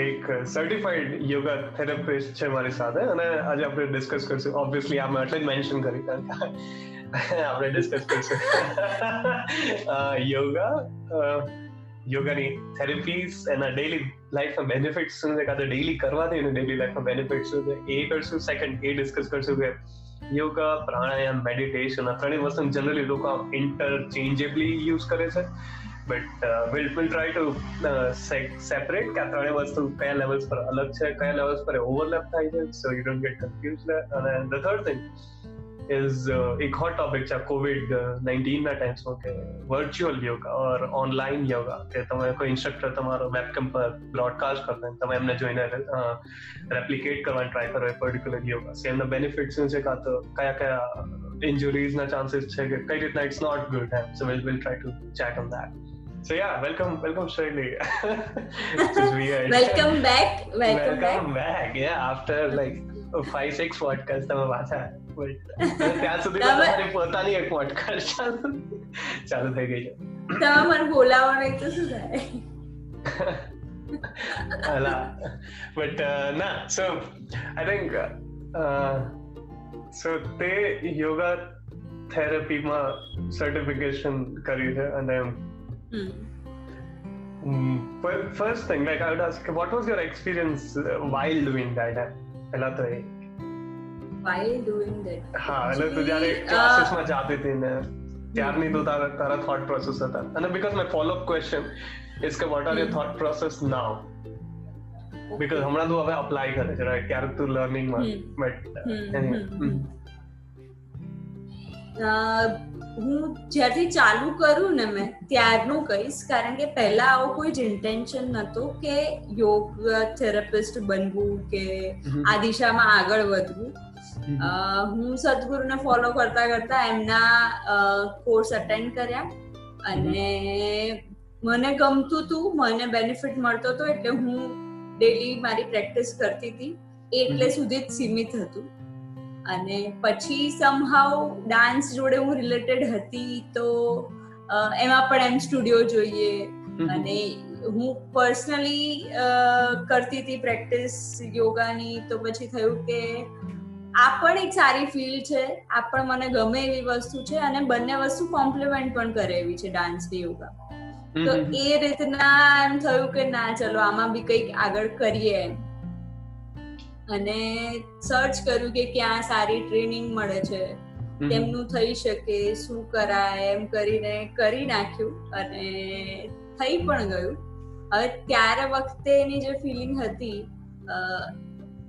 એક certified yoga therapist છે મારી સાથે. અને આજે આપણે ડિસ્કસ કરશું. ઓબ્વિયસલી આ મેં એટલે જ મેન્શન કરી આપણે ડિસ્કસ કરશું. યોગા યોગાની થેરેપીસ એના ડેલી લાઈફના બેનિફિટ્સ શું છે? કાં ડેલી કરવાથી એની ડેલી લાઈફના બેનિફિટ્સ શું છે? એ કરશું. સેકન્ડ એ ડિસ્કસ કરશું કે યોગા પ્રાણાયામ મેડિટેશન આ ત્રણેય વસ્તુ જનરલી લોકો ઇન્ટરચેન્જેબલી યુઝ કરે છે. But will will try to separate કે આ ત્રણેય વસ્તુ કયા લેવલ્સ પર અલગ છે, કયા લેવલ્સ પર ઓવરલેપ થાય છે so you don't get confuse અને ધ થર્ડ થિંગ ઇઝ એક હોટ ટોપિક છે કોવિડ નાઇન્ટીનના ટાઈમ્સમાં કે virtual yoga or online yoga કે તમે કોઈ ઇન્સ્ટ્રક્ટર તમારો વેબકેમ પર બ્રોડકાસ્ટ કરતા તમે એમને જોઈને રેપ્લિકેટ કરવાની ટ્રાય કરો એ પર્ટિક્યુલર યોગા સે એમના બેનિફિટ શું છે, કાં તો કયા કયા ના ચાન્સીસ છે કે કઈ રીતના it's not good so will will try to chat on that So yeah, welcome, welcome Shirley. welcome back, welcome, welcome back. back. Yeah, after like five six podcasts તમે પાછા ત્યાં સુધી તમારી પોતાની એક પોડકાસ્ટ ચાલુ ચાલુ થઈ ગઈ છે તમે મને બોલાવો નહીં તો શું થાય અલા બટ ના સો આઈ થિંક સો તે યોગા થેરપીમાં સર્ટિફિકેશન કર્યું છે અને But first thing, like I would ask, what was your experience uh, while doing that? પહેલા તો એ while doing that. હા એટલે તું જ્યારે ક્લાસીસમાં જાતી હતી ને ત્યારની તો તારા તારા થોટ પ્રોસેસ હતા અને because my follow up question is કે what are your thought process now because હમણાં તું હવે અપ્લાય કરે છે રાઈટ ક્યારેક તું લર્નિંગમાં બટ હું જ્યારથી ચાલુ કરું ને મેં ત્યારનું કહીશ કારણ કે પહેલા આવો કોઈ જ ઇન્ટેન્શન નહોતો કે યોગ થેરાપિસ્ટ બનવું કે આ દિશામાં આગળ વધવું. હું સદગુરુને ફોલો કરતા કરતા એમના કોર્સ અટેન્ડ કર્યા. અને મને ગમતું હતું મને બેનિફિટ મળતો હતો એટલે હું ડેલી મારી પ્રેક્ટિસ કરતી હતી. એટલે સુધી જ સીમિત હતું. અને પછી સમહાઉ ડાન્સ જોડે હું રિલેટેડ હતી તો એમાં પણ એમ સ્ટુડિયો જોઈએ. અને હું પર્સનલી કરતી હતી પ્રેક્ટિસ યોગાની. તો પછી થયું કે આ પણ એક સારી ફિલ્ડ છે. આ પણ મને ગમે એવી વસ્તુ છે અને બંને વસ્તુ કોમ્પ્લિમેન્ટ પણ કરે એવી છે ડાન્સ ને યોગા. તો એ રીતના એમ થયું કે ના ચલો આમાં બી કંઈક આગળ કરીએ એમ. અને સર્ચ કર્યું કે ક્યાં સારી ટ્રેનિંગ મળે છે. તેમનું થઈ શકે શું કરાય એમ કરીને કરી નાખ્યું અને થઈ પણ ગયું. હવે ત્યારે વખતે એની જે ફિલિંગ હતી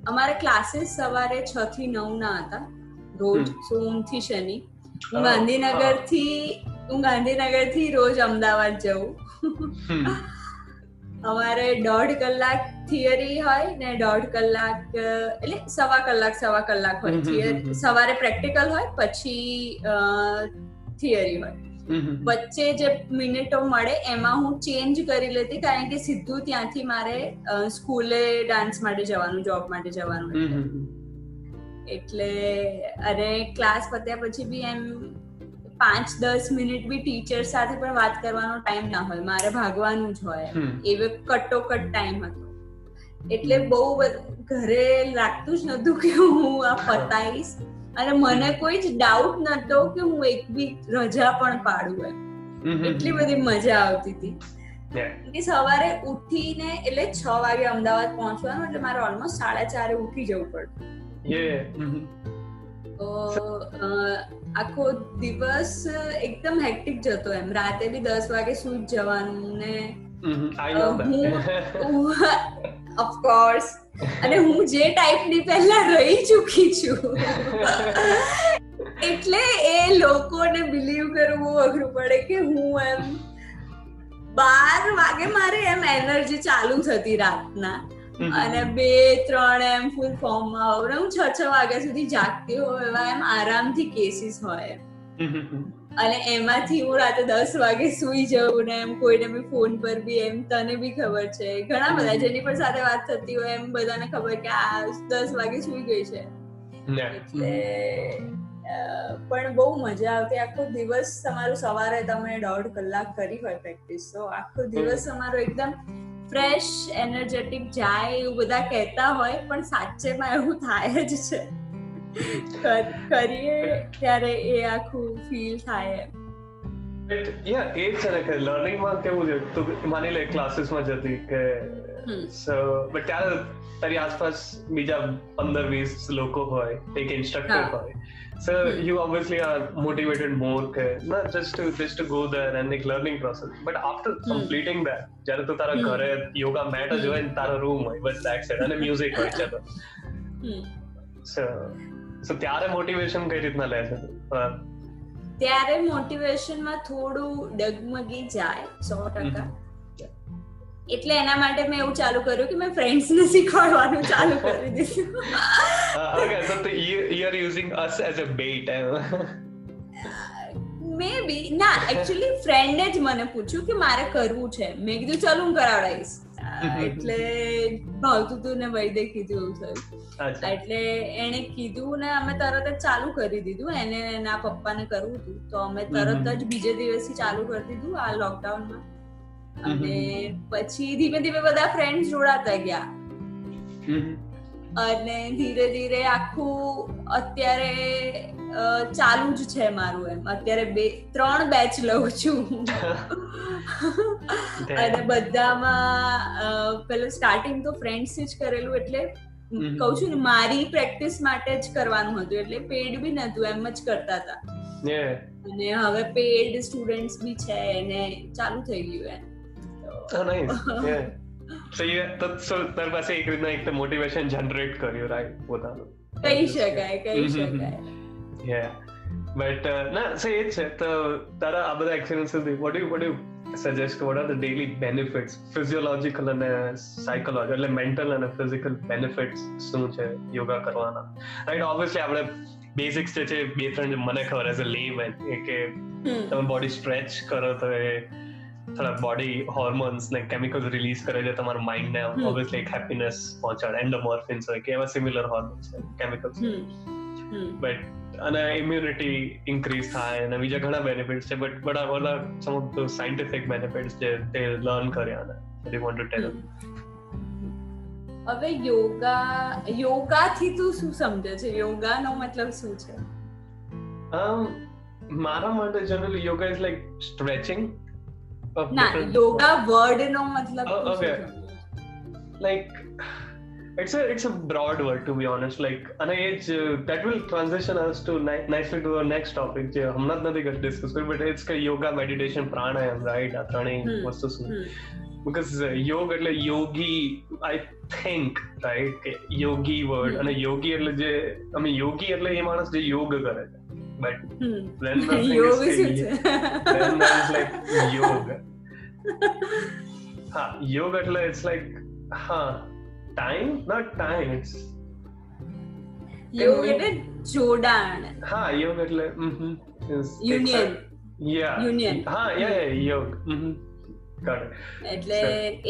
અમારા ક્લાસીસ સવારે છ થી નવ ના હતા રોજ સોમથી શનિ. હું ગાંધીનગરથી હું. ગાંધીનગરથી રોજ અમદાવાદ જઉં. અમારે દોઢ કલાક થિયરી હોય ને દોઢ કલાક એટલે સવા કલાક સવા કલાક હોય. થિયરી સવારે પ્રેક્ટિકલ હોય પછી થિયરી હોય. વચ્ચે જે મિનિટો મળે એમાં હું ચેન્જ કરી લેતી કારણ કે સીધું ત્યાંથી મારે સ્કૂલે ડાન્સ માટે જવાનું જોબ માટે જવાનું એટલે અને ક્લાસ પત્યા પછી બી એમ પાંચ દસ મિનિટ બી ટીચર સાથે પણ વાત કરવાનો ટાઈમ ના હોય. મારે ભાગવાનું જ હોય. એવો કટોકટ ટાઈમ હતો. એટલે બહુ ઘરે લાગતું જ નતું કે હું આ પતાવીશ અને મને કોઈ જ ડાઉટ નતો કે હું એક બી રજા પણ પાડું એમ. એટલી બધી મજા આવતી હતી. કે સવારે ઉઠીને એટલે છ વાગે અમદાવાદ પહોંચવાનું એટલે મારે ઓલમોસ્ટ સાડા ચારે ઉઠી જવું પડતું. તો આખો દિવસ એકદમ હેક્ટિક જતો એમ. રાતે બી દસ વાગે સુઈ જવાનું ને ઓફકોર્સ અને હું જે ટાઈપની પહેલા રહી ચૂકી છું. એટલે એ લોકોને બિલીવ કરવું અઘરું પડે કે હું એમ બાર વાગે મારે એમ એનર્જી ચાલુ થતી રાતના. અને બે ત્રણ એમ ફૂલ ફોર્મમાં હોઉં હું છ છ વાગ્યા સુધી જાગતી હોઉં એવા એમ આરામથી કેસીસ હોય અને એમાંથી હું રાતે દસ વાગે સુઈ જાઉં ને એમ કોઈને બી ફોન પર બી એમ તને બી ખબર છે. ઘણા બધા જેની પણ સાથે વાત થતી હોય એમ બધાને ખબર કે આ દસ વાગે સુઈ ગઈ છે. એટલે પણ બહુ મજા આવતી. આખો દિવસ તમારું સવારે તમે દોઢ કલાક કરી હોય પ્રેક્ટિસ તો આખો દિવસ તમારો એકદમ ફ્રેશ એનર્જેટિક જાય એવું બધા કહેતા હોય પણ સાચેમાં એવું થાય જ છે. કરીએ ત્યારે એ આખું ફીલ થાય યા એ છે ને કે લર્નિંગમાં કેવું છે? તું માની લે ક્લાસીસમાં જતી કે સો બટ ત્યારે તારી આસપાસ બીજા પંદર વીસ લોકો હોય એક ઇન્સ્ટ્રક્ટર હોય so you obviously are motivated more ના just to just to go there and like learning process but after completing that જ્યારે તું તારા ઘરે યોગા મેટ જ હોય ને તારો રૂમ હોય બસ that's it અને મ્યુઝિક હોય ચલો so so ત્યારે મોટિવેશન કઈ રીતના લે છે ત્યારે મોટિવેશનમાં થોડું ડગમગી જાય સો ટકા એટલે એના માટે મેં એવું ચાલુ કર્યું કે મેં ફ્રેન્ડ્સ ને શીખવાડવાનું ચાલુ કરી દીધું. Okay so you, you are using us as a maybe ના એક્ચ્યુઅલી ફ્રેન્ડે જ મને પૂછ્યું કે મારે કરવું છે. મેં કીધું ચાલ હું કરાવડાવીશ. એટલે ભાવતું તું ને વૈદે કીધું એવું થયું. એટલે એને કીધું ને અમે તરત જ ચાલુ કરી દીધું. એને એના પપ્પાને કરવું હતું. તો અમે તરત જ બીજે દિવસથી ચાલુ કરી દીધું આ લોકડાઉનમાં અને પછી ધીમે ધીમે બધા ફ્રેન્ડ જોડાતા ગયા. અને ધીરે ધીરે આખું અત્યારે ચાલુ જ છે મારું એમ. અત્યારે બે ત્રણ બેચ લઉં છું. અને બધામાં પેલું સ્ટાર્ટિંગ તો ફ્રેન્ડ્સ જ કરેલું એટલે કઉ છું ને મારી પ્રેક્ટિસ માટે જ કરવાનું હતું. એટલે પેડ બી નતું એમ જ કરતા હતા. અને હવે પેડ સ્ટુડન્ટ્સ બી છે એને ચાલુ થઈ ગયું એમ. Oh, nice. Yeah. તો તાર પાસે એક રીતના એક મોટિવેશન જનરેટ કર્યું રાઈટ પોતાનું. કહી શકાય કહી શકાય. યા બટ ના સો એ છે. તો તારા આ બધા experiences what you what you suggest what are the daily benefits physiological અને સાયકોલોજી એટલે મેન્ટલ અને ફિઝિકલ બેનિફિટ્સ શું છે? યોગા કરવાના. રાઈટ ઓબ્વિયસલી આપણે બેઝિક્સ જે છે બે ત્રણ મને ખબર એઝ અ લેમન કે તમે બોડી સ્ટ્રેચ કરો તો એ થોડા બોડી હોર્મોન્સ ને કેમિકલ્સ રિલીઝ કરે છે તમારા માઇન્ડ ને ઓબ્વિયસલી એક હેપીનેસ પહોંચાડે એન્ડોમોર્ફિન્સ હોય કે એવા સિમિલર હોર્મોન્સ કેમિકલ્સ બટ અને ઇમ્યુનિટી ઇન્ક્રીઝ થાય અને બીજા ઘણા બેનિફિટ્સ છે બટ બટ બધા some of the scientific benefits જે તે લર્ન કર્યા અને યુ વોન્ટ ટુ ટેલ હવે યોગા થી તું શું સમજે છે? યોગાનો મતલબ શું છે? મારા માટે generally yoga is like stretching ના યોગા વર્ડ નો મતલબ okay. like it's a it's a broad word to be honest. Like અને એ જ that will transition us to nicely to our next topic જે હમણાં જ નથી ડિસ્કસ કર્યું બટ ઇટ્સ કે યોગા મેડિટેશન પ્રાણાયામ રાઈટ આ ત્રણેય વસ્તુ શું? બીકોઝ યોગ એટલે યોગી આઈ થિંક રાઈટ કે યોગી વર્ડ અને યોગી એટલે જે અમે યોગી એટલે એ માણસ જે યોગ કરે છે. But then the Yoga is steady. then there's like yoga. હા યોગ એટલે it's like હા time not time it's યોગ એટલે જોડાણ હા યોગ એટલે mhm is it's Union. a- yeah Union. હા yeah yeah યોગ mhm એટલે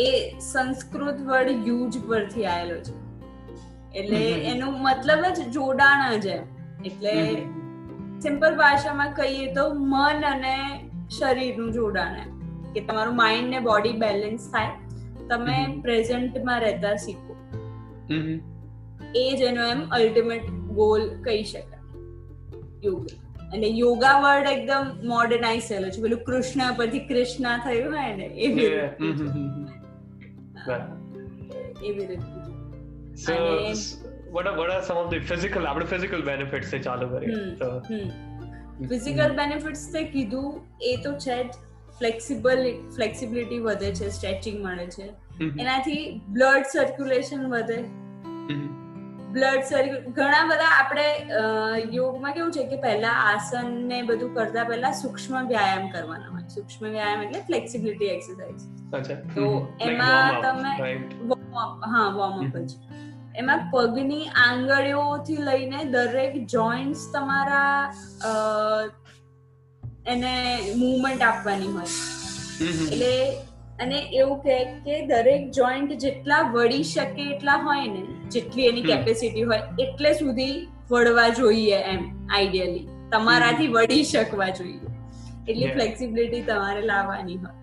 એ સંસ્કૃત વર્ડ યુજ પરથી આવેલો છે એટલે એનો મતલબ જ જોડાણ જ એટલે Mhm. સિમ્પલ ભાષામાં કહીએ તો મન અને શરીરનું જોડાણ કે તમારું માઇન્ડ ને બોડી બેલેન્સ થાય તમે પ્રેઝન્ટમાં રહેતા શીખો. એ જ એનો એમ અલ્ટિમેટ ગોલ કહી શકાય. યોગ. અને યોગા વર્ડ એકદમ મોડર્નાઇઝ થયેલો છે. પેલું કૃષ્ણ પરથી કૃષ્ણ થયું હોય ને એવી રીતે. એવી રીતે what are what are some of the physical આપણે physical benefits से ચાલુ કરીએ તો ફિઝિકલ બેનિફિટ્સ તે કીધું એ તો છે જ ફ્લેક્સિબલ ફ્લેક્સિબિલિટી વધે છે સ્ટ્રેચિંગ મળે છે. એનાથી બ્લડ સર્ક્યુલેશન વધે. બ્લડ સર્ક્યુ ઘણા બધા આપણે યોગમાં કેવું છે કે પહેલા આસન ને બધું કરતા પહેલા સૂક્ષ્મ વ્યાયામ કરવાના હોય. સૂક્ષ્મ વ્યાયામ એટલે ફ્લેક્સિબિલિટી એક્સરસાઇઝ તો. એમાં તમે- હા હા વોર્મઅપ જ. એમાં પગની આંગળીઓથી લઈને દરેક જોઈન્ટ્સ તમારા એને મુવમેન્ટ આપવાની હોય. એટલે અને એવું કહે કે દરેક જોઈન્ટ જેટલા વળી શકે એટલા હોય ને જેટલી એની કેપેસિટી હોય એટલે સુધી વળવા જોઈએ એમ આઈડિયલી તમારાથી વળી શકવા જોઈએ. એટલી ફ્લેક્સિબિલિટી તમારે લાવવાની હોય.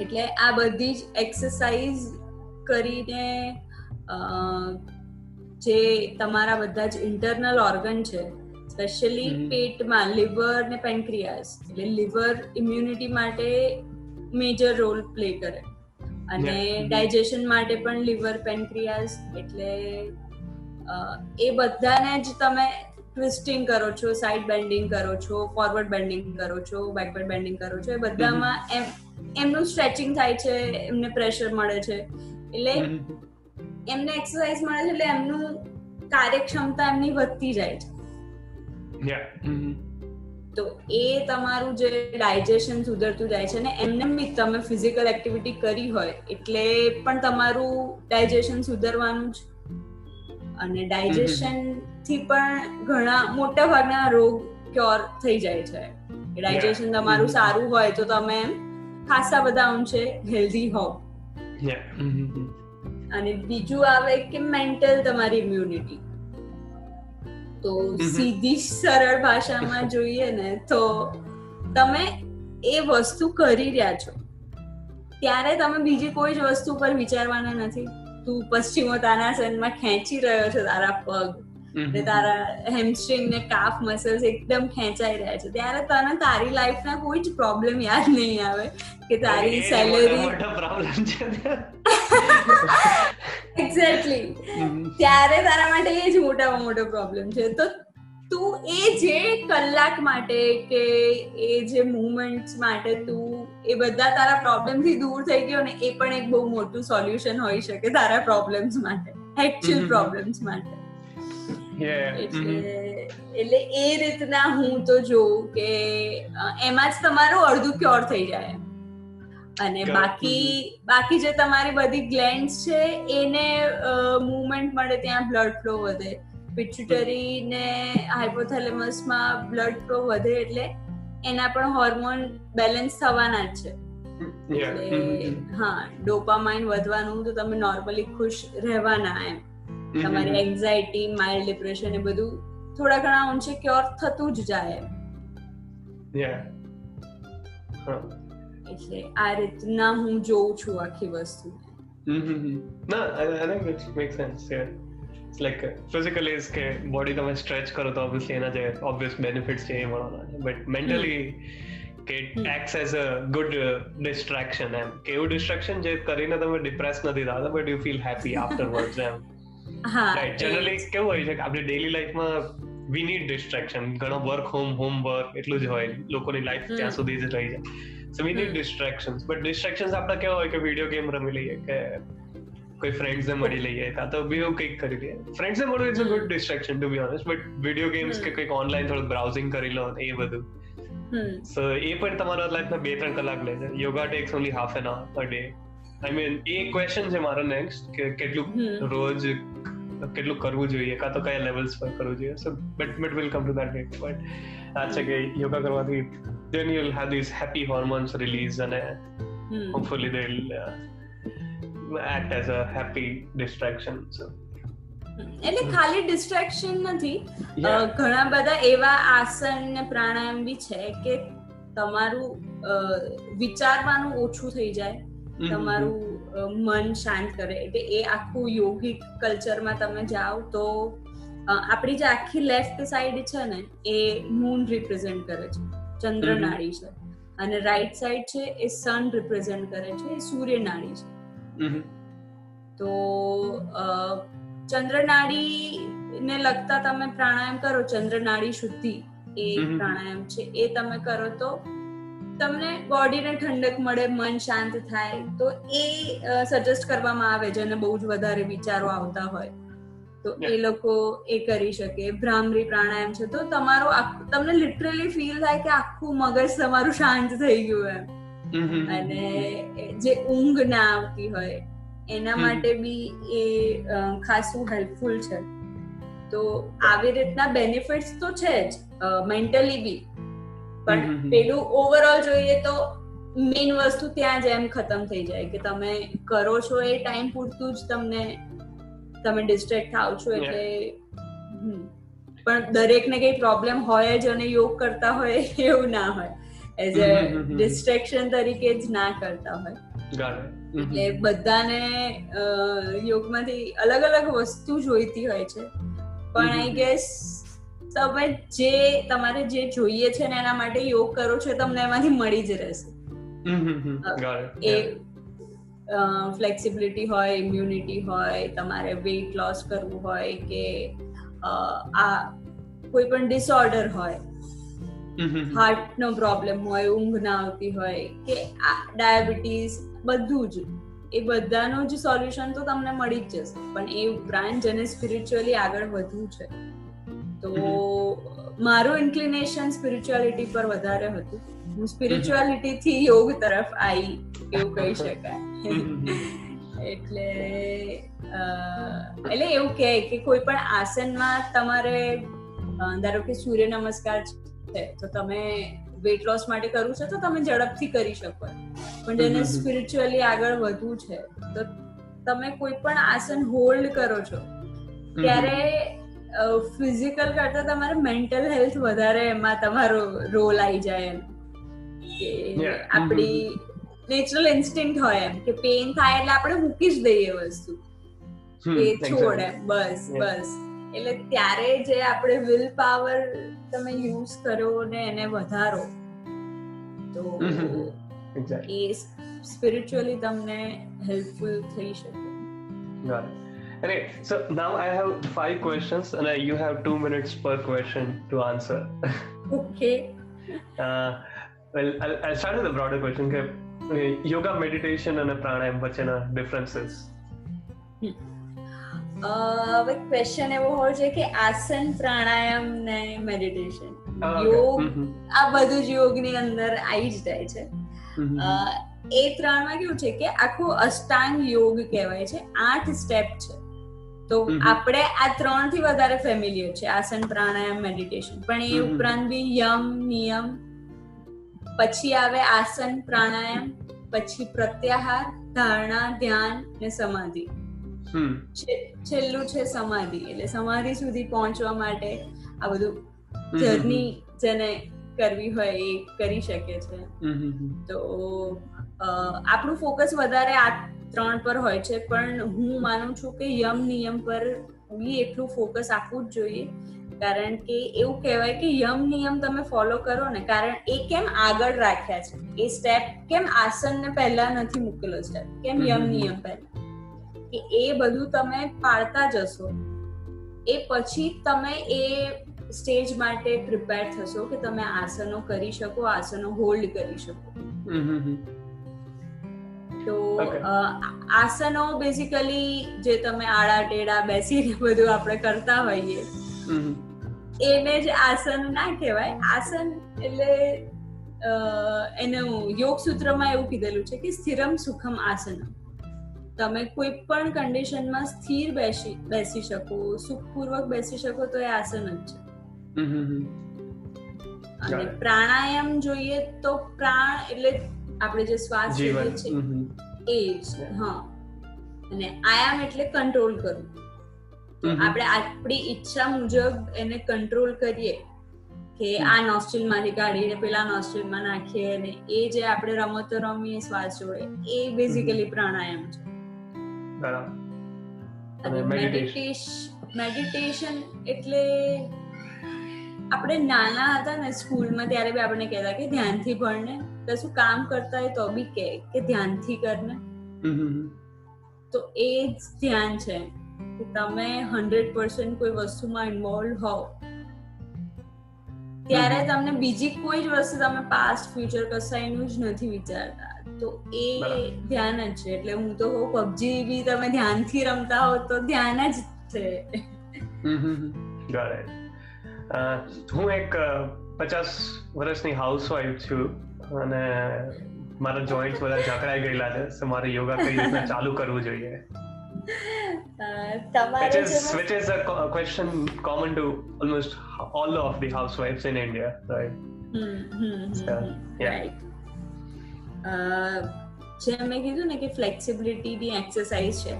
એટલે આ બધી જ એક્સરસાઇઝ કરીને જે તમારા બધા જ ઇન્ટરનલ ઓર્ગન છે સ્પેશિયલી પેટમાં લિવર ને પેન્ક્રિયાસ એટલે લિવર ઇમ્યુનિટી માટે મેજર રોલ પ્લે કરે. અને ડાયજેશન માટે પણ લિવર પેન્ક્રિયાસ એટલે એ બધાને જ તમે ટ્વિસ્ટિંગ કરો છો સાઈડ બેન્ડિંગ કરો છો ફોરવર્ડ બેન્ડિંગ કરો છો બેકવર્ડ બેન્ડિંગ કરો છો એ બધામાં એમ એમનું સ્ટ્રેચિંગ થાય છે એમને પ્રેશર મળે છે. એટલે એમને એક્સરસાઇઝ મળે છે એટલે એમનું કાર્યક્ષમતા એમની વધતી જાય છે. તો એ તમારું જે ડાયજેશન સુધરતું જાય છે ને એમને બી તમે ફિઝિકલ એક્ટિવિટી કરી હોય એટલે પણ તમારું ડાયજેશન સુધરવાનું જ. અને ડાયજેશનથી પણ ઘણા મોટા ભાગના રોગ ક્યોર થઈ જાય છે. ડાયજેશન તમારું સારું હોય તો તમે ખાસા બધા અંશે હેલ્ધી હોવ. અને બીજું આવે કે મેન્ટલ તમારી ઇમ્યુનિટી તો સીધી સરળ ભાષામાં જોઈએ ને તો તમે એ વસ્તુ કરી રહ્યા છો. ત્યારે તમે બીજી કોઈ જ વસ્તુ પર વિચારવાના નથી. તું પશ્ચિમો તાનાસનમાં ખેંચી રહ્યો છે તારા પગ ને તારા હેમસ્ટ્રિંગ ને કાફ મસલ્સ એકદમ ખેંચાઈ રહ્યા છે. ત્યારે તને તારી લાઈફ ના કોઈ જ પ્રોબ્લેમ યાદ નહીં આવે કે તારી સેલેરી ત્યારે તારા માટે એ જ મોટામાં મોટો પ્રોબ્લેમ છે. તો તું એ જે કલાક માટે કે એ જે મુમેન્ટ્સ માટે તું એ બધા તારા પ્રોબ્લેમથી દૂર થઈ ગયો ને એ પણ એક બહુ મોટું સોલ્યુશન હોઈ શકે તારા પ્રોબ્લેમ્સ માટે એકચ્યુઅલ પ્રોબ્લેમ્સ માટે. એટલે એ રીતના હું તો જોઉં કે એમાં જ તમારું અડધું ક્યોર થઈ જાય અને બાકી બાકી જે તમારી બધી ગ્લેન્ડ્સ છે એને મુવમેન્ટ મળે ત્યાં બ્લડ ફ્લો વધે. પિચ્યુટરી ને હાઇપોથેલેમસમાં બ્લડ ફ્લો વધે એટલે એના પણ હોર્મોન બેલેન્સ થવાના જ છે. એટલે હા ડોપામાઇન વધવાનું તો તમે નોર્મલી ખુશ રહેવાના એમ. તમારી એન્ઝાયટી માઇલ્ડ ડિપ્રેશન એ બધું થોડા ઘણા અંશે ક્યોર થતું જ જાય એટલે આ રીતના હું જોઉં છું આખી વસ્તુ. ના I think it make sense like physically is કે બોડી તમે સ્ટ્રેચ કરો તો ઓબ્વિયસલી એના જે ઓબ્વિયસ બેનિફિટ્સ છે એ મળવાના છે. બટ મેન્ટલી કે x as a good distraction એમ. કે એવું ડિસ્ટ્રેક્શન જે કરીને તમે ડિપ્રેસ નથી થતા but you feel happy afterwards M. Right generally કેવું હોય છે કે આપણે ડેલી લાઈફમાં વી નીડ ડિસ્ટ્રેક્શન ઘણો વર્ક હોમ હોમ વર્ક એટલું જ હોય. લોકોની લાઈફ ત્યાં સુધી જ રહી જાય. So we need distractions but distractions આપણે કેવા હોય કે વીડિયો ગેમ રમી લઈએ કે કોઈ ફ્રેન્ડ્સ ને મળી લઈએ કાં તો બીઓ કંઈક કરી લઈએ ફ્રેન્ડ્સ ને મળવું is a good distraction to be honest but video games કે કંઈક ઓનલાઈન થોડું બ્રાઉઝિંગ કરી લો એ બધું સો એ પણ તમારા લાઈફમાં બે ત્રણ કલાક લે છે yoga takes only half an hour per day I mean A question છે મારો નેક્સ્ટ કે કેટલું રોજ કેટલું કરવું જોઈએ કાં તો કયા લેવલ્સ પર કરવું જોઈએ so but but will come to that but આ છે કે યોગા કરવાથી then you'll have these happy hormones release and uh, hopefully they'll uh, act as a happy distraction so. એટલે ખાલી ડિસ્ટ્રેક્શન નથી ઘણા બધા એવા આસન ને પ્રાણાયામ બી છે કે તમારું વિચારવાનું ઓછું થઈ જાય તમારું મન શાંત કરે. એટલે એ આખું યોગિક કલ્ચરમાં તમે જાઓ તો આપણી જે આખી લેફ્ટ સાઈડ છે ને એ મૂન રિપ્રેઝેન્ટ કરે છે. ચંદ્ર નાડી છે. અને રાઈટ સાઈડ છે એ સન રિપ્રેઝેન્ટ કરે છે એ સૂર્ય નાડી છે તો ચંદ્ર નાડી ને લગતા તમે પ્રાણાયામ કરો ચંદ્ર નાડી શુદ્ધિ એ પ્રાણાયામ છે. એ તમે કરો તો તમને બોડીને ઠંડક મળે મન શાંત થાય. તો એ સજેસ્ટ કરવામાં આવે જેને બહુ જ વધારે વિચારો આવતા હોય. તો એ લોકો એ કરી શકે. ભ્રામરી પ્રાણાયામ છે. તો તમારું તમને લિટરલી ફીલ થાય કે આખું મગજ તમારું શાંત થઈ ગયું એમ. અને જે ઊંઘ ના આવતી હોય એના માટે બી એ ખાસું હેલ્પફુલ છે. તો આવી રીતના બેનિફિટ્સ તો છે જ મેન્ટલી બી. પણ પેલું ઓવરઓલ જોઈએ તો મેઇન વસ્તુ ત્યાં જ એમ ખતમ થઈ જાય કે તમે કરો છો એ ટાઈમ પૂરતું જ તમને તમે ડિસ્ટ્રેક્ટ થાવ છો એટલે પણ દરેકને કઈ પ્રોબ્લેમ હોય જ અને યોગ કરતા હોય એવું ના હોય. એઝ અ ડિસ્ટ્રેક્શન તરીકે જ ના કરતા હોય. એટલે બધાને યોગમાંથી અલગ અલગ વસ્તુ જોઈતી હોય છે. પણ આઈ ગેસ તમે જે તમારે જે જોઈએ છે ને એના માટે યોગ કરો છો તમને એમાંથી મળી જ રહેશે. એ ફ્લેક્સિબિલિટી હોય ઇમ્યુનિટી હોય તમારે વેઇટ લોસ કરવું હોય કે આ કોઈ પણ ડિસઓર્ડર હોય હાર્ટ નો પ્રોબ્લેમ હોય ઊંઘ ના આવતી હોય કે ડાયાબિટીસ બધું જ એ બધાનું જ સોલ્યુશન તો તમને મળી જ જશે. પણ એ ઉપરાંત જેને સ્પિરિચ્યુઅલી આગળ વધવું છે તો મારું ઇન્ક્લિનેશન સ્પિરિચ્યુઆલિટી પર વધારે હતું. હું સ્પિરિચ્યુઆલિટી થી યોગ તરફ આવી એવું કહી શકાય. એટલે એટલે એવું કહે કે કોઈ પણ આસનમાં તમારે ધારો કે સૂર્ય નમસ્કાર છે તો તમે વેટ લોસ માટે કરવું છે તો તમે ઝડપથી કરી શકો. પણ જેને સ્પિરિચ્યુઅલી આગળ વધવું છે તો તમે કોઈ પણ આસન હોલ્ડ કરો છો ત્યારે ફિઝિકલ કરતા તમારે મેન્ટલ હેલ્થ વધારે એમાં તમારો રોલ આવી જાય એમ. કે આપણી નેચરલ ઇન્સ્ટિંક્ટ હોય એમ કે પેન થાય એટલે આપણે મૂકી જ દઈએ વસ્તુ કે છોડ એમ બસ બસ એટલે ત્યારે જે આપણે વિલ પાવર તમે યુઝ કરો ને એને વધારો તો એ સ્પિરિચ્યુઅલી તમને હેલ્પફુલ થઈ શકે. Okay, so now I have five questions, and uh, you have two minutes per question to answer. okay. Uh, well, I'll, I'll start with a broader question. Okay, yoga, meditation અને પ્રાણાયામ વચ્ચેના differences હવે question એવો હોય છે કે આસન પ્રાણાયામ ને meditation યોગ આ બધું જ યોગની અંદર આવી જ જાય છે. એ ત્રણમાં કેવું છે કે આખું અષ્ટાંગ યોગ કહેવાય છે આઠ સ્ટેપ છે. તો આપણે આ ત્રણથી વધારે ફેમિલિયર છે આસન પ્રાણાયામ મેડિટેશન પણ એ ઉપરાંત બી યમ નિયમ પછી આવે આસન પ્રાણાયામ પછી પ્રત્યાહાર ધારણા ધ્યાન ને સમાધિ. છેલ્લું છે સમાધિ એટલે સમાધિ સુધી પહોંચવા માટે આ બધું જર્ની જેને કરવી હોય એ કરી શકે છે. તો આપણું ફોકસ વધારે આ ત્રણ પર હોય છે પણ હું માનું છું કે યમ નિયમ પર બી એટલું ફોકસ આપવું જ જોઈએ કારણ કે એવું કહેવાય કે યમ નિયમ તમે ફોલો કરો ને કારણ એ કેમ આગળ રાખ્યા છે? એ સ્ટેપ કેમ આસન ને પહેલા નથી મૂકેલો સ્ટેપ કેમ યમ નિયમ પહેલા? કે એ બધું તમે પાળતા જશો એ પછી તમે એ સ્ટેજ માટે પ્રિપેર થશો કે તમે આસનો કરી શકો આસનો હોલ્ડ કરી શકો. તો આસનો બેઝિકલી જે તમે આડા ટેડા બેસીને બધું આપણે કરતા હોઈએ. એને જ આસન ના કહેવાય. આસન એટલે એનું યોગ સૂત્રમાં એવું કીધેલું છે કે સ્થિરમ સુખમ આસનમ. તમે કોઈ પણ કન્ડિશનમાં સ્થિર બેસી બેસી શકો સુખપૂર્વક બેસી શકો તો એ આસન જ છે. અને પ્રાણાયામ જોઈએ તો પ્રાણ એટલે આપણે જે શ્વાસ લઈએ છે એ જ હા. અને આયામ એટલે કંટ્રોલ કરવું. તો આપણે આપણી ઈચ્છા મુજબ એને કંટ્રોલ કરીએ કે આ નોસ્ટ્રીલમાંથી કાઢીને પેલા નોસ્ટ્રીલમાં નાખીએ અને એ જે આપણે રમતો રમીએ શ્વાસ જોડે એ બેઝિકલી પ્રાણાયામ છે. મેડિટેશન એટલે આપણે નાના હતા ને સ્કૂલમાં ત્યારે બી આપણને કહેતા કે ધ્યાનથી ભણને કશું કામ કરતા હોય તો બી કે ધ્યાનથી કરને. તો એ જ ધ્યાન છે. કે તમે હંડ્રેડ પર્સન્ટ કોઈ વસ્તુમાં ઇન્વોલ્વ હોવ ત્યારે તમને બીજી કોઈ જ વસ્તુ તમે પાસ્ટ ફ્યુચર કસાયનું જ નથી વિચારતા. તો એ ધ્યાન જ છે. એટલે હું તો કહું પબજી બી તમે ધ્યાનથી રમતા હો તો ધ્યાન જ છે. હું એક પચાસ વર્ષની હાઉસ વાઈફ છું અને મારા જોઈન્ટ બધા જકડાઈ ગયેલા છે. તો મારે યોગા કઈ રીતના ચાલુ કરવું જોઈએ? which is which is a question common to almost all of the housewives in India, right? Mm-hmm, so, yeah. Right. જેમ મેં કીધું ને કે ફ્લેક્સિબિલિટી ની એક્સરસાઇઝ છે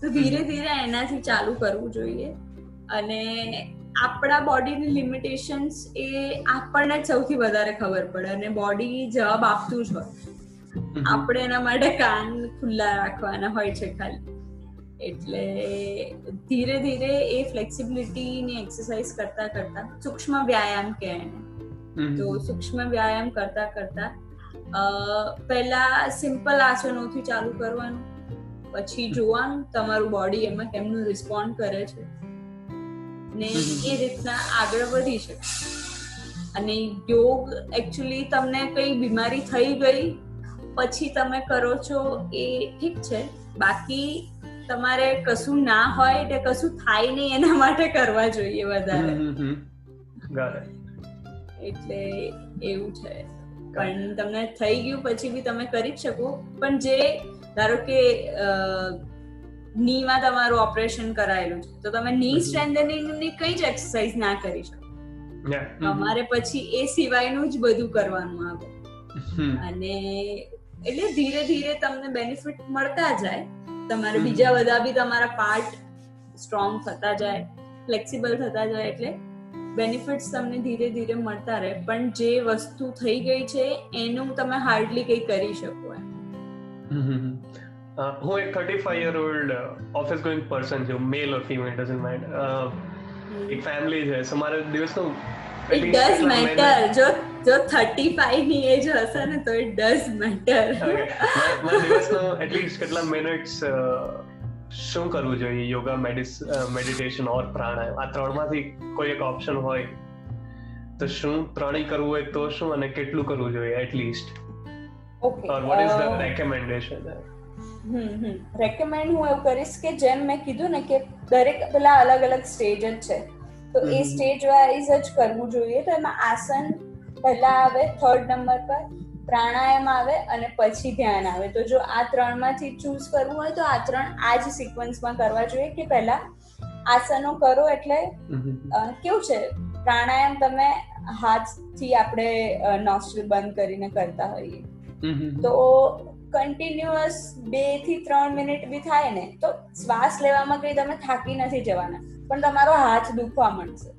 તો ધીરે ધીરે એનાથી ચાલુ કરવું જોઈએ અને આપણા બોડીની લિમિટેશન્સ એ આપણને જ સૌથી વધારે ખબર પડે અને બોડી જવાબ આપતું જ હોય આપણે એના માટે કાન ખુલ્લા રાખવાના હોય છે ખાલી એટલે ધીરે ધીરે એ ફ્લેક્સિબિલિટીની એક્સરસાઇઝ કરતા કરતા સૂક્ષ્મ વ્યાયામ કે એને. તો સૂક્ષ્મ વ્યાયામ કરતા કરતા પહેલા સિમ્પલ આસનોથી ચાલુ કરવાનું પછી જોવાનું તમારું બોડી એમાં કેમનું રિસ્પોન્ડ કરે છે ને એ રીતના આગળ વધી શકે. અને યોગ એકચ્યુઅલી તમને કઈ બીમારી થઈ ગઈ પછી તમે કરો છો એ ઠીક છે. બાકી તમારે કશું ના હોય એટલે કશું થાય નહીં એના માટે કરવા જોઈએ વધારે. એટલે એવું છે. પણ તમને થઈ ગયું પછી બી તમે કરી શકો. પણ જે ધારો કે નીમાં તમારું ઓપરેશન કરાયેલું છે તો તમે ની સ્ટ્રેન્થનિંગની કઈ જ એક્સરસાઇઝ ના કરી શકો. તમારે પછી એ સિવાયનું જ બધું કરવાનું આવે. અને એટલે ધીરે ધીરે તમને બેનિફિટ મળતા જાય. તમારે બીજા બધા બી તમારા પાર્ટ સ્ટ્રોંગ થતા જાય ફ્લેક્સિબલ થતા જાય એટલે બેનિફિટ્સ તમને ધીરે ધીરે મળતા રહે. પણ જે વસ્તુ થઈ ગઈ છે એનું તમે હાર્ડલી કંઈ કરી શકો એમ. હું એક thirty five year old office going person છું male or female doesn't mind એક ફેમિલી છે. સો મારે દિવસનું ઇટ ડઝ મેટર જો જો 35 ની એજ હશે ને તો ઇટ ડઝ મેટર દિવસનો એટલીસ્ટ કેટલા મિનિટ્સ શું કરવું જોઈએ યોગા મેડિટેશન ઓર પ્રાણાયામ આ ત્રણમાંથી કોઈ એક ઓપ્શન હોય તો શું ત્રણેય કરવું હોય તો શું અને કેટલું કરવું જોઈએ at least okay or what is the recommendation hmm hmm recommend હું એવું કરીશ કે જેમ મેં કીધું ને કે દરેક પેલા અલગ અલગ સ્ટેજ જ છે તો એ સ્ટેજ વાઇઝ જ કરવું જોઈએ. તો એમાં આસન પહેલા આવે થર્ડ નંબર પર પ્રાણાયામ આવે અને પછી ધ્યાન આવે. તો જો આ ત્રણમાંથી ચૂઝ કરવું હોય તો આ ત્રણ આ જ સિક્વન્સમાં કરવા જોઈએ કે પહેલા આસનો કરો એટલે કેવું છે? પ્રાણાયામ તમે હાથથી આપણે નોસ્ટ્રલ બંધ કરીને કરતા હોઈએ. તો કન્ટિન્યુઅસ બેથી ત્રણ મિનિટ બી થાય ને તો શ્વાસ લેવામાં કઈ તમે થાકી નથી જવાના. પણ તમારો હાથ દુખવા મળશે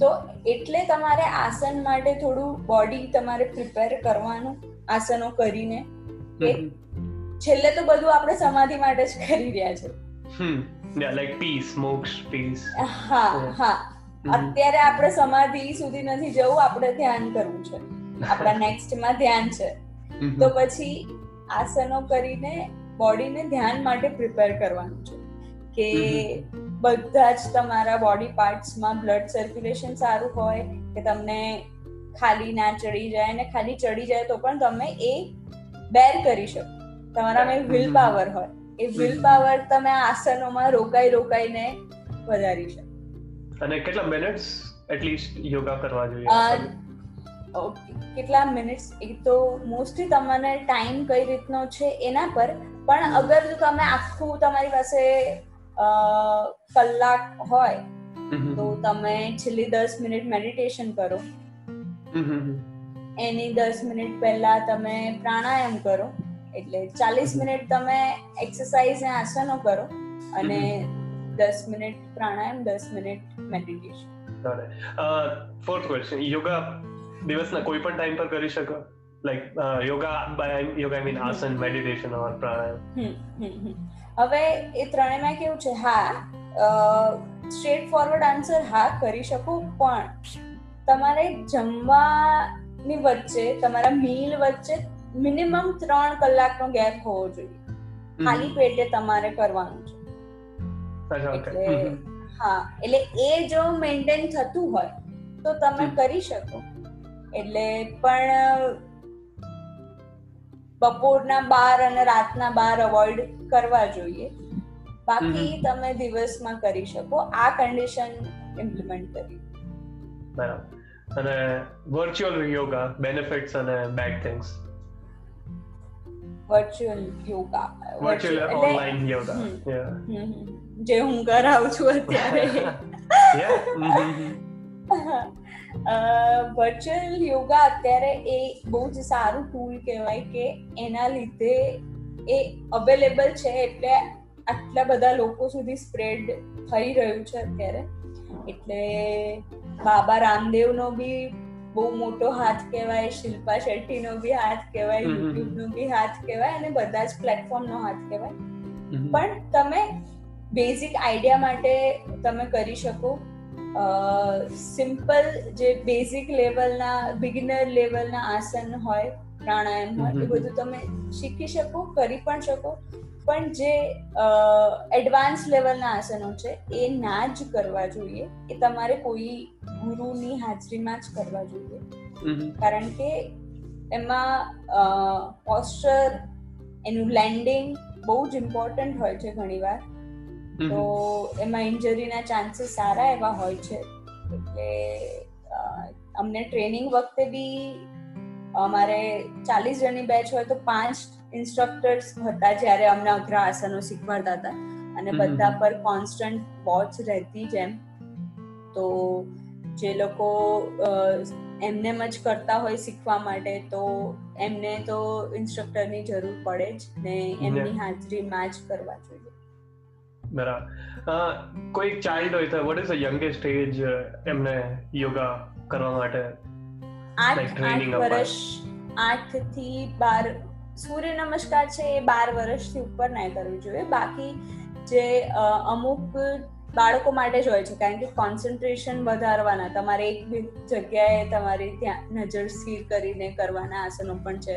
તો એટલે તમારે આસન માટે થોડું બોડી તમારે પ્રિપેર કરવાનું આસનો કરીને. છેલ્લે તો બધું આપણે સમાધિ માટે જ કરી રહ્યા છે. લાઈક પીસ મોક્ષ પીસ હા હા. અત્યારે આપણે સમાધિ સુધી નથી જવું આપણે ધ્યાન કરવું છે. આપણા નેક્સ્ટમાં ધ્યાન છે. તો પછી આસનો કરીને બોડીને ધ્યાન માટે પ્રિપેર કરવાનું છે. કે બધા જ તમારા બોડી પાર્ટ્સમાં બ્લડ સર્ક્યુલેશન સારું હોય કે તમને ખાલી ના ચડી જાય અને ખાલી ચડી જાય તો પણ તમે એ બેર કરી શકો. તમારામાં વિલ પાવર હોય. એ વિલ પાવર તમે આસનોમાં રોકાઈ રોકાઈને વધારી શકો. અને કેટલા મિનિટ્સ એટલીસ્ટ યોગા કરવા જોઈએ? ઓકે. કેટલા મિનિટ્સ એ તો મોસ્ટલી તમને ટાઈમ કઈ રીતનો છે એના પર. પણ અગર જો તમે આખું તમારી પાસે કલાક હોય તો તમે છેલ્લી દસ મિનિટ મેડિટેશન કરો. એની દસ મિનિટ પહેલા તમે પ્રાણાયામ કરો. એટલે ચાલીસ મિનિટ તમે એક્સરસાઇઝ અને આસનો કરો અને દસ મિનિટ પ્રાણાયામ દસ minute meditation fourth question yoga દિવસના કોઈ પણ ટાઈમ પર કરી શકો? Like yoga yoga I mean asana meditation or pranayama? હવે એ ત્રણેયમાં કેવું છે? હા સ્ટ્રેટ ફોરવર્ડ આન્સર હા કરી શકો પણ તમારે જમવાની વચ્ચે તમારા મીલ વચ્ચે મિનિમમ ત્રણ કલાકનો ગેપ હોવો જોઈએ. ખાલી પેટે તમારે કરવાનું છે. એટલે હા એટલે એ જો મેન્ટેન થતું હોય તો તમે કરી શકો. એટલે પણ બપોરના બાર અને રાતના બાર અવોઇડ કરવા જોઈએ. બાકી તમે દિવસમાં કરી શકો. આ કન્ડિશન ઇમ્પ્લિમેન્ટ કરી. બરાબર. અને વર્ચ્યુઅલ યોગા બેનિફિટ્સ અને bad things virtual yoga virtual online yoga જે હું કરાવું છું અત્યારે. વર્ચ્યુઅલ યોગા અત્યારે એ બહુ જ સારું ટૂલ કહેવાય કે એના લીધે એ અવેલેબલ છે એટલે આટલા બધા લોકો સુધી સ્પ્રેડ થઈ રહ્યું છે અત્યારે. એટલે બાબા રામદેવનો બી બહુ મોટો હાથ કહેવાય શિલ્પા શેટ્ટીનો બી હાથ કહેવાય યુટ્યુબનો બી હાથ કહેવાય અને બધા જ પ્લેટફોર્મનો હાથ કહેવાય. પણ તમે બેઝિક આઈડિયા માટે તમે કરી શકો. સિમ્પલ જે બેઝિક લેવલના બિગિનર લેવલના આસન હોય પ્રાણાયામ હોય એ બધું તમે શીખી શકો કરી પણ શકો. પણ જે એડવાન્સ લેવલના આસનો છે એ ના જ કરવા જોઈએ. એ તમારે કોઈ ગુરુની હાજરીમાં જ કરવા જોઈએ. કારણ કે એમાં પોસ્ચર એનું લેન્ડિંગ બહુ જ ઇમ્પોર્ટન્ટ હોય છે ઘણીવાર. તો એમાં ઇન્જરીના ચાન્સીસ સારા એવા હોય છે. એટલે અમને ટ્રેનિંગ વખતે બી અમારે ચાલીસ જણની બેચ હોય તો પાંચ ઇન્સ્ટ્રક્ટર્સ હતા જ્યારે અમને અઘરા આસનો શીખવાડતા હતા. અને બધા પર કોન્સ્ટન્ટ વોચ રહેતી જ એમ. તો જે લોકો એમને જ કરતા હોય શીખવા માટે તો એમને તો ઇન્સ્ટ્રક્ટરની જરૂર પડે જ ને એમની હાજરીમાં જ કરવા જોઈએ. બરાબર કોઈ ચાઇલ્ડ હોય તો what is the youngest age એમને યોગા કરવા માટે આઠ આઠ વર્ષ આઠથી બાર સૂર્ય નમસ્કાર છે એ બાર વર્ષથી ઉપર ના કરવી જોઈએ બાકી જે અમુક બાળકો માટે જ હોય છે કારણ કે કોન્સન્ટ્રેશન વધારવાના તમારે એક જગ્યાએ તમારી ત્યાં નજર સ્થિર કરીને કરવાના આસનો પણ છે.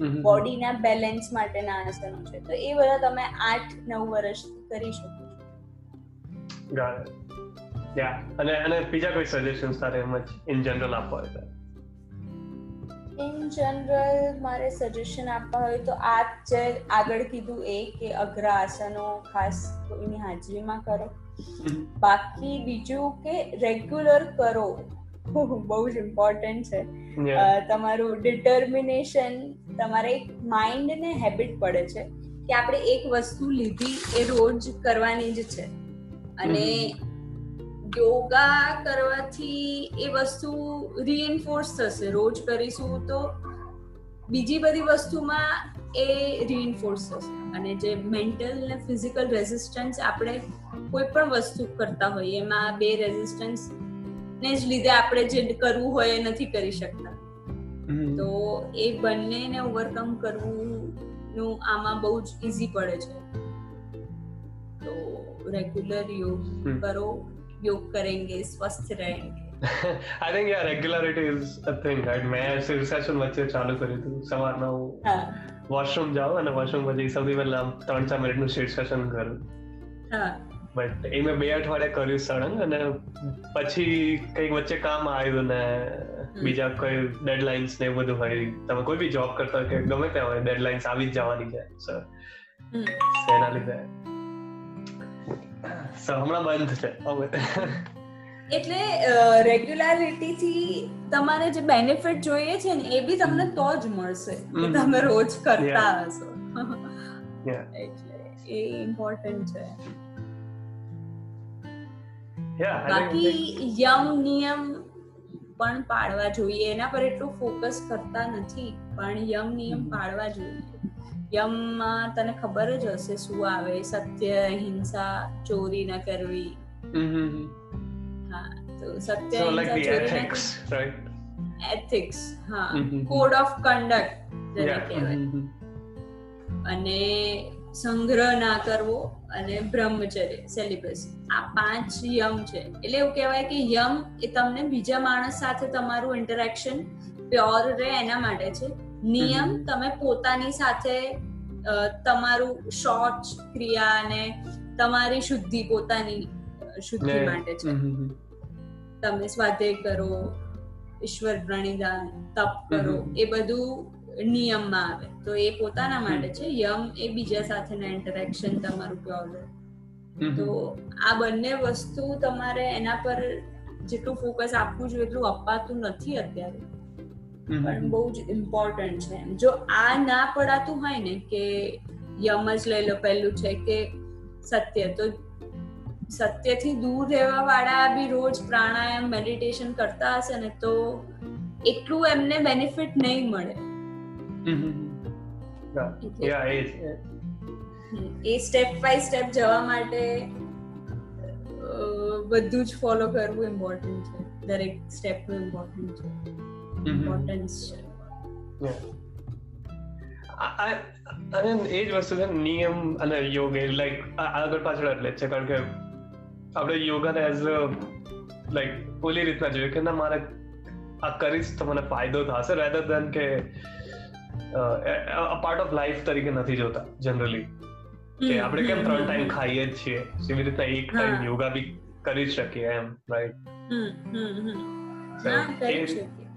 બોડીના બેલેન્સ માટેના આસનો છે. તો એ બધા તમે આઠ નવ વર્ષ કરી શકો છો. યા અને અને બીજા કોઈ સજેશન્સ તારે એમ જ ઇન જનરલ આપવા હોય ઇન જનરલ મારે સજેશન આપવા હોય તો આ જે આગળ કીધું એ કે અઘરા આસનો ખાસ કોઈની હાજરીમાં કરો. બાકી બીજું કે રેગ્યુલર કરો. બહુ જ ઇમ્પોર્ટન્ટ છે. તમારું ડિટર્મિનેશન તમારે એક માઇન્ડને હેબિટ પડે છે કે આપણે એક વસ્તુ લીધી એ રોજ કરવાની જ છે. અને યોગા કરવાથી એ વસ્તુ રીએન્ફોર્સ થશે. રોજ કરીશું તો બીજી બધી વસ્તુમાં એ રીએન્ફોર્સ થશે. અને જે મેન્ટલ ને ફિઝિકલ રેઝિસ્ટન્સ આપણે કોઈ પણ વસ્તુ કરતા હોઈએ એમાં બે રેઝિસ્ટન્સ ને જ લીધે આપણે જે કરવું હોય એ નથી કરી શકતા. તો એ બંનેને ઓવરકમ કરવું નું આમાં બહુ જ ઈઝી પડે છે તો રેગ્યુલર યોગ કરો योग करेंगे स्वस्थ रहेंगे I think yeah regularity is a thing right મેં શીર્ષાસન વચ્ચે ચાલુ કર્યું હતું સવારના હું વોશરૂમ જાઉં અને વોશરૂમ પછી સૌથી પહેલા ત્રણ ચાર મિનિટનું શીર્ષાસન કરું બટ એ મેં બે અઠવાડિયે કર્યું સળંગ અને પછી કંઈક વચ્ચે કામ આવ્યું ને બીજા કોઈ ડેડલાઇન્સ ને બધું હોય તમે કોઈ બી જોબ કરતા હોય કે ગમે ત્યાં હોય ડેડલાઇન્સ આવી જ જવાની છે. સર એના લીધે. હમણાં બંધ છે. હવે. એટલે રેગ્યુલારિટી થી તમારે જે બેનિફિટ જોઈએ છે ને એ બી તમને તો જ મળશે કે તમે રોજ કરતા હશો. એટલે એ ઇમ્પોર્ટન્ટ છે. બાકી યમ નિયમ પણ પાડવા જોઈએ. એના પર એટલું ફોકસ કરતા નથી પણ યમ નિયમ પાળવા જોઈએ. યમમાં તને ખબર જ હશે શું આવે સત્ય અહિંસા ચોરી ન કરવી. હા તો સત્ય ચોરી એથિક્સ હા. કોડ ઓફ કન્ડક્ટ જેને કહેવાય. અને સંગ્રહ ના કરવો અને બ્રહ્મચર્ય સેલિબ્રેસી આ પાંચ યમ છે. એટલે એવું કહેવાય કે યમ એ તમને બીજા માણસ સાથે તમારું ઇન્ટરેક્શન પ્યોર રહે એના માટે છે. નિયમ તમે પોતાની સાથે તમારું શોર્ટ ક્રિયા અને તમારી શુદ્ધિ પોતાની શુદ્ધિ માટે છે. તમે સ્વાધ્યાય કરો ઈશ્વર પ્રણિધાન તપ કરો એ બધું નિયમમાં આવે. તો એ પોતાના માટે છે. યમ એ બીજા સાથેના ઇન્ટરેક્શન તમારું પ્યોર તો આ બંને વસ્તુ તમારે એના પર જેટલું ફોકસ આપવું જોઈએ એટલું અપાતું નથી અત્યારે. પણ બહુ જ ઇમ્પોર્ટન્ટ છે જો આ ના પડાતું હોય ને કે યમ જ લઈ લો પહેલું છે કે સત્ય તો સત્યથી દૂર રહેવા વાળા બી રોજ પ્રાણાયામ મેડિટેશન કરતા હશે ને તો એટલું એમને બેનિફિટ નહીં મળે. એ સ્ટેપ બાય સ્ટેપ જવા માટે બધું જ ફોલો કરવું ઇમ્પોર્ટન્ટ છે. દરેક સ્ટેપનું ઇમ્પોર્ટન્ટ છે. ઇમ્પોર્ટન્સ છે. અને એ જ વસ્તુ છે નિયમ અને યોગ. એ લાઈક આગળ પાછળ એટલે જ છે કારણ કે આપણે યોગાને એઝ અ લાઈક ઓલી રીતના જોઈએ કે ના મારે આ કરીશ તો મને ફાયદો થશે રેધર દેન કે પાર્ટ ઓફ લાઈફ તરીકે નથી જોતા જનરલી કે આપણે કેમ ત્રણ ટાઈમ ખાઈએ જ છીએ? એવી રીતના એક ટાઈમ યોગા બી કરી શકીએ એમ રાઈટ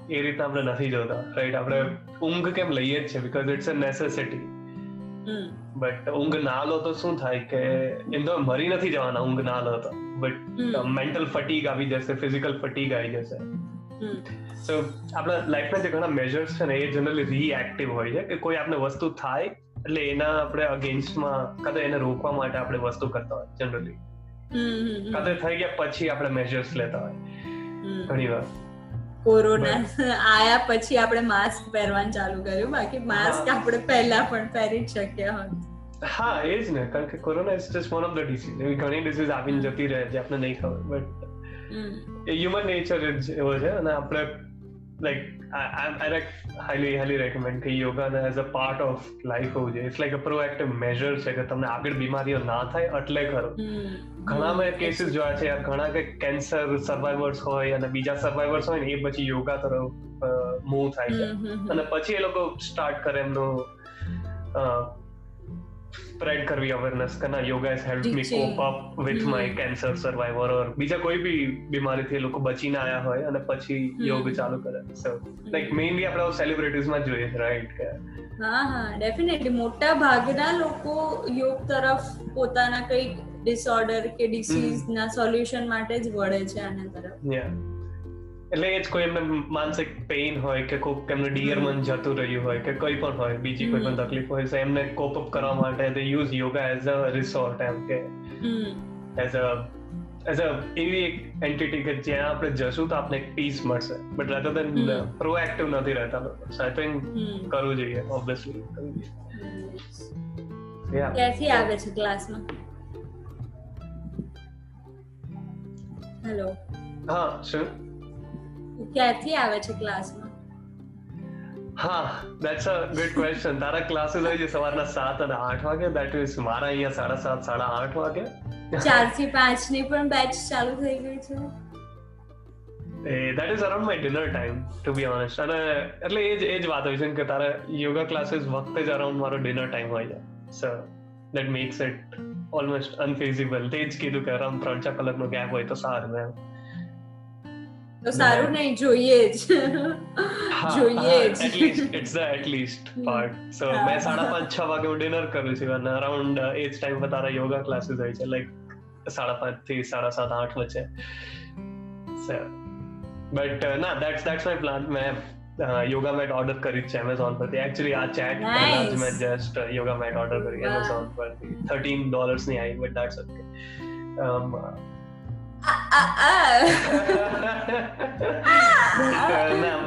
એ રીતે આપણે નથી જોતા રાઈટ આપણે ઊંઘ કેમ લઈએ જ છે because it's a necessity but ઊંઘ ના લો તો શું થાય કે એમ તો મરી નથી જવાના ઊંઘ ના લો તો. બટ મેન્ટલ ફટીગ આવી જશે ફિઝિકલ ફટીગ આવી જશે. સો આપણા લાઈફના જે ઘણા મેજર્સ છે ને એ જનરલી રીએક્ટિવ હોય છે. કે કોઈ આપણે વસ્તુ થાય એટલે એના આપણે અગેન્સ્ટમાં કાં તો એને રોકવા માટે આપણે વસ્તુ કરતા હોય જનરલી કાં તો થઈ ગયા પછી આપણે મેજર્સ લેતા હોય. ઘણી વાર. કોરોના આયા પછી આપણે માસ્ક પહેરવાનું ચાલુ કર્યું. બાકી માસ્ક આપણે પહેલા પણ પહેરી જ શક્યા હોત. હા એ જ ને. કારણ કે corona is just one of the disease એવી ઘણી ડિસીઝ આવીને જતી રહે જે આપણે નહીં ખબર. બટ એ હ્યુમન નેચર એવો છે અને આપણે like I highly highly recommend કે યોગાને as a part of life હોવું જોઈએ. It's like a proactive major છે કે તમને આગળ બીમારીઓ ના થાય એટલે કરો. ઘણા મેં કેસીસ જોયા છે ઘણા કે કેન્સર સર્વાઈવર્સ હોય અને બીજા સર્વાઈવર્સ હોય ને એ પછી યોગા તરફ મૂવ થાય છે. અને પછી એ લોકો સ્ટાર્ટ કરે એમનું સ્પ્રેડ કરવી અવેરનેસ કે ના yoga has help me cope up with my cancer survivor or બીજા કોઈ બી બીમારીથી લોકો બચીને આવ્યા હોય અને પછી યોગ ચાલુ કરે. સો લાઈક મેઇનલી આપણે સેલિબ્રિટીઝમાં જોઈએ રાઈટ કે હા હા ડેફિનેટલી મોટા ભાગના લોકો યોગ તરફ પોતાના કંઈક ડિસઓર્ડર કે ડિસીઝ ના સોલ્યુશન માટે જ વળે છે આના તરફ. એટલે એ જ કોઈ એમને માનસિક પેઇન હોય કે કોઈક એમને ડિયર મન જતું રહ્યું હોય કે કોઈ પણ હોય બીજી કોઈ પણ તકલીફ હોય તો એમને કોપ અપ કરવા માટે they use yoga as a resort એમ કે. એઝ અ એઝ અ એવી એક એન્ટિટી કે જ્યાં આપણે જશું તો આપણે એક પીસ મળશે. બટ રાધર દેન પ્રોએક્ટિવ નથી રહેતા લોકો. સો આઈ થિંક કરવું જોઈએ ઓબ્વિયસલી ક્યાંથી આવે છે ક્લાસમાં? હેલો હા શું? ક્યાંથી આવે છે ક્લાસમાં? હા દેટ્સ અ ગુડ ક્વેશ્ચન તારા ક્લાસીસ હોય છે સવારના સાત અને આઠ વાગે? દેટ ઇઝ મારા અહીંયા સાડા સાત સાડા આઠ વાગે. ચારથી પાંચની પણ બેચ ચાલુ થઈ ગઈ છે. That is around my dinner time to be honest અને એટલે એ જ એ જ વાત હોય છે કે તારે યોગા ક્લાસીસ વખતે જ અરાઉન્ડ મારો ડિનર ટાઈમ હોય છે. So that makes it almost unfeasible તે જ કીધું કે અરાઉન્ડ ત્રણ ચાર કલાકનો ગેપ હોય તો સારું એમ. તો સારું નહીં જોઈએ જ જોઈએ જ at least it's the at least part so મેં સાડા પાંચ છ વાગે હું ડિનર કરું છું અને અરાઉન્ડ એ જ ટાઈમ પર તારા યોગા ક્લાસીસ હોય છે લાઈક સાડા પાંચથી સાડા સાત આઠ વચ્ચે બટ ના દેટ્સ દેટ્સ માય પ્લાન મેં યોગા મેટ ઓર્ડર કરી છે એમેઝોન પરથી એકચ્યુઅલી આ ચેટ પહેલા જ મેં જસ્ટ યોગા મેટ ઓર્ડર કરી એમેઝોન પરથી થર્ટીન ડોલર્સની આવી બટ દેટ્સ ઓકે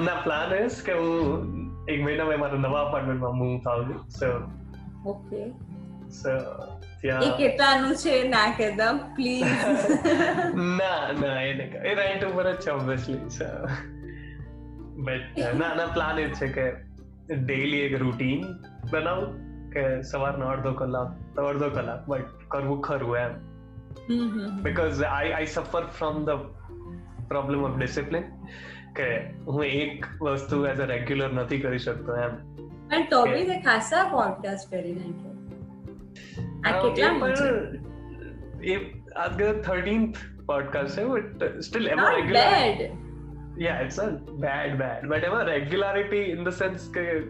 ના પ્લાન ઇઝ કે હું એક મહિનામાં મારા નવા અપાર્ટમેન્ટમાં મૂવ થાઉં છું સો ઓકે સો એ કેટલાનું છે ના કહેતા પ્લીઝ ના ના એ નહીં એ રેન્ટ ઉપર જ છે ઓબ્વિયસલી સો બટ ના ના, પ્લાન એ છે કે ડેઈલી એક રૂટીન બનાવું કે સવારનો અડધો કલાક તો અડધો કલાક બટ કરવું ખરું એમ. Because I, I suffer from the problem of discipline. કે હું એક વસ્તુ એઝ અ રેગ્યુલર નથી કરી શકતો એમ પણ તો બી તે ખાસા પોડકાસ્ટ કરી નાખ્યો આ કેટલા એ આજ 13th પોડકાસ્ટ છે બટ સ્ટીલ એમાં not bad. Yeah it's a bad bad but એમાં રેગ્યુલારિટી ઇન ધ સેન્સ કે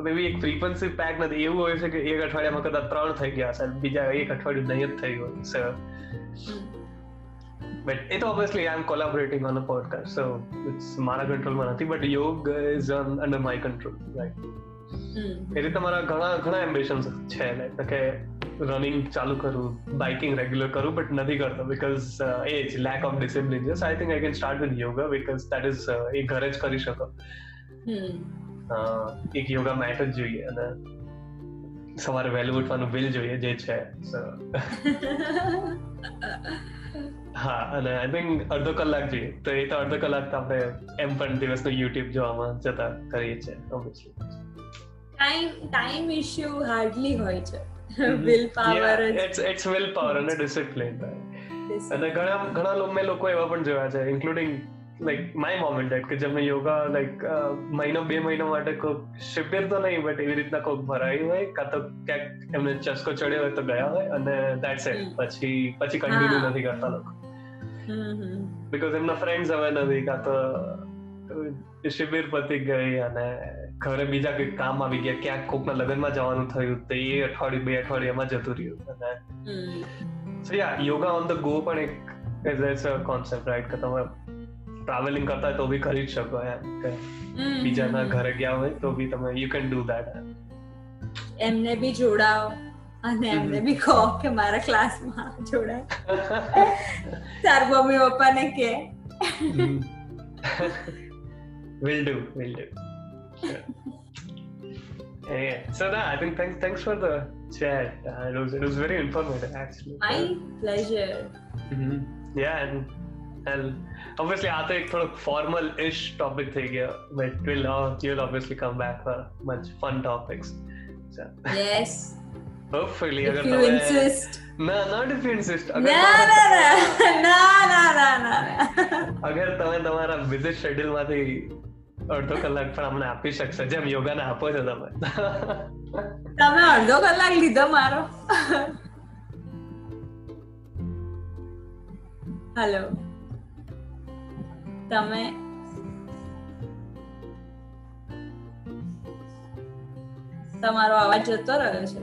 મેબી એક ફ્રીક્વન્સી પેક નથી એવું હોય છે કે એક અઠવાડિયામાં કદાચ ત્રણ થઈ ગયા હશે બીજા એક અઠવાડિયું નહીં જ થયું હોય સર બટ એ તો obviously I am collaborating on a podcast so it's મારા કંટ્રોલમાં નથી બટ યોગ is under my control right એ રીતે મારા ઘણા ઘણા એમ્બિશન્સ છે લાઈક કે રનિંગ ચાલુ કરું બાઇકિંગ રેગ્યુલર કરું બટ નથી કરતો બીકોઝ એ જ લેક ઓફ ડિસિપ્લિન છે I think I can start with yoga because that is એ ઘરે જ કરી શકો. એક યોગા મેટ જ જોઈએ અને સવારે વહેલું ઉઠવાનું બિલ જોઈએ જે છે હા અને આઈ થિંક અડધો કલાક જોઈએ. તો એ તો અડધો કલાક તો આપણે એમ પણ દિવસનું યુટ્યુબ જોવામાં જતા કરીએ છીએ obviously time time issue hardly હોય છે. Will power it's it's will power અને ડિસિપ્લિન અને ઘણા ઘણા લોકો મેં લોકો એવા પણ જોયા છે ઇન્ક્લુડિંગ લાઈક માય મોમેન્ટ કે જેમને યોગા લાઈક મહિનો બે મહિનો માટે કોઈક શિબિર તો નહીં બટ એવી રીતના કોઈક ભરાયું હોય કાં તો ક્યાંક એમને ચસ્કો ચડ્યો હોય તો ગયા હોય અને દેટ્સ ઇટ પછી પછી કન્ટિન્યુ નથી કરતા લોકો બીકોઝ એમના ફ્રેન્ડ્સ હવે નથી કાં તો શિબિર પતી ગઈ અને ઘરે બીજા કઈ કામ આવી ગયા ક્યાંક કોકના લગ્નમાં જવાનું થયું તો એ અઠવાડિયું બે અઠવાડિયામાં જતું રહ્યું અને so yeah yoga on the go પણ એક એઝ અ કોન્સેપ્ટ રાઈટ કે તમે ટ્રાવેલિંગ કરતા હોય તો બી જ શકો એમ બીજાના ઘરે ગયા હોય તો બી તમે યુ કેન ડુ ધેટ એમને બી જોડાઓ અને એમને બી કહો કે મારા ક્લાસમાં જોડાય તાર મમ્મી પપ્પાને કે will do will do yeah. so that i think thanks thanks for the chat uh, it was it was very informative actually my pleasure mm-hmm. yeah and and obviously આ તો એક થોડો ફોર્મલ ઇશ ટોપિક થઈ ગયો but will you'll obviously come back for much fun topics so yes hopefully if you insist ના not if you insist ના ના ના ના ના ના ના અગર તમે તમારા બિઝી શેડ્યુલમાંથી અડધો કલાક પણ અમને આપી શકશો જેમ યોગાને આપો છો તમે તમે અડધો કલાક લીધો મારો હેલો તમે તમારો અવાજ જતો રહ્યો છે.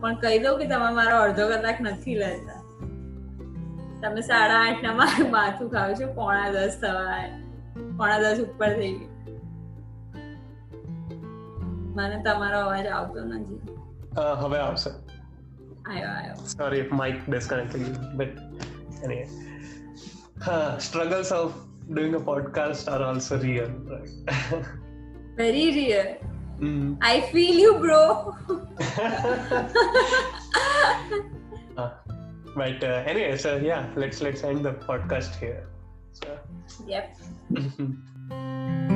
પણ કહી દઉં કે તમે મારો અડધો કલાક નથી લેતા. તમે સાડા આઠ ના મારું માથું ખાવ છો પોણા દસ થવા પોણા દસ ઉપર થઈ ગયું. મને તમારો અવાજ આવતો નથી. હવે આવશે. આવ્યો આવ્યો સોરી માઇક ડિસ્કનેક્ટ થઈ ગયું. But anyway. Struggles of doing a podcast are also real right? Very real. Mm. I feel you bro. Uh, but uh, anyway so yeah let's let's end the podcast here. So yep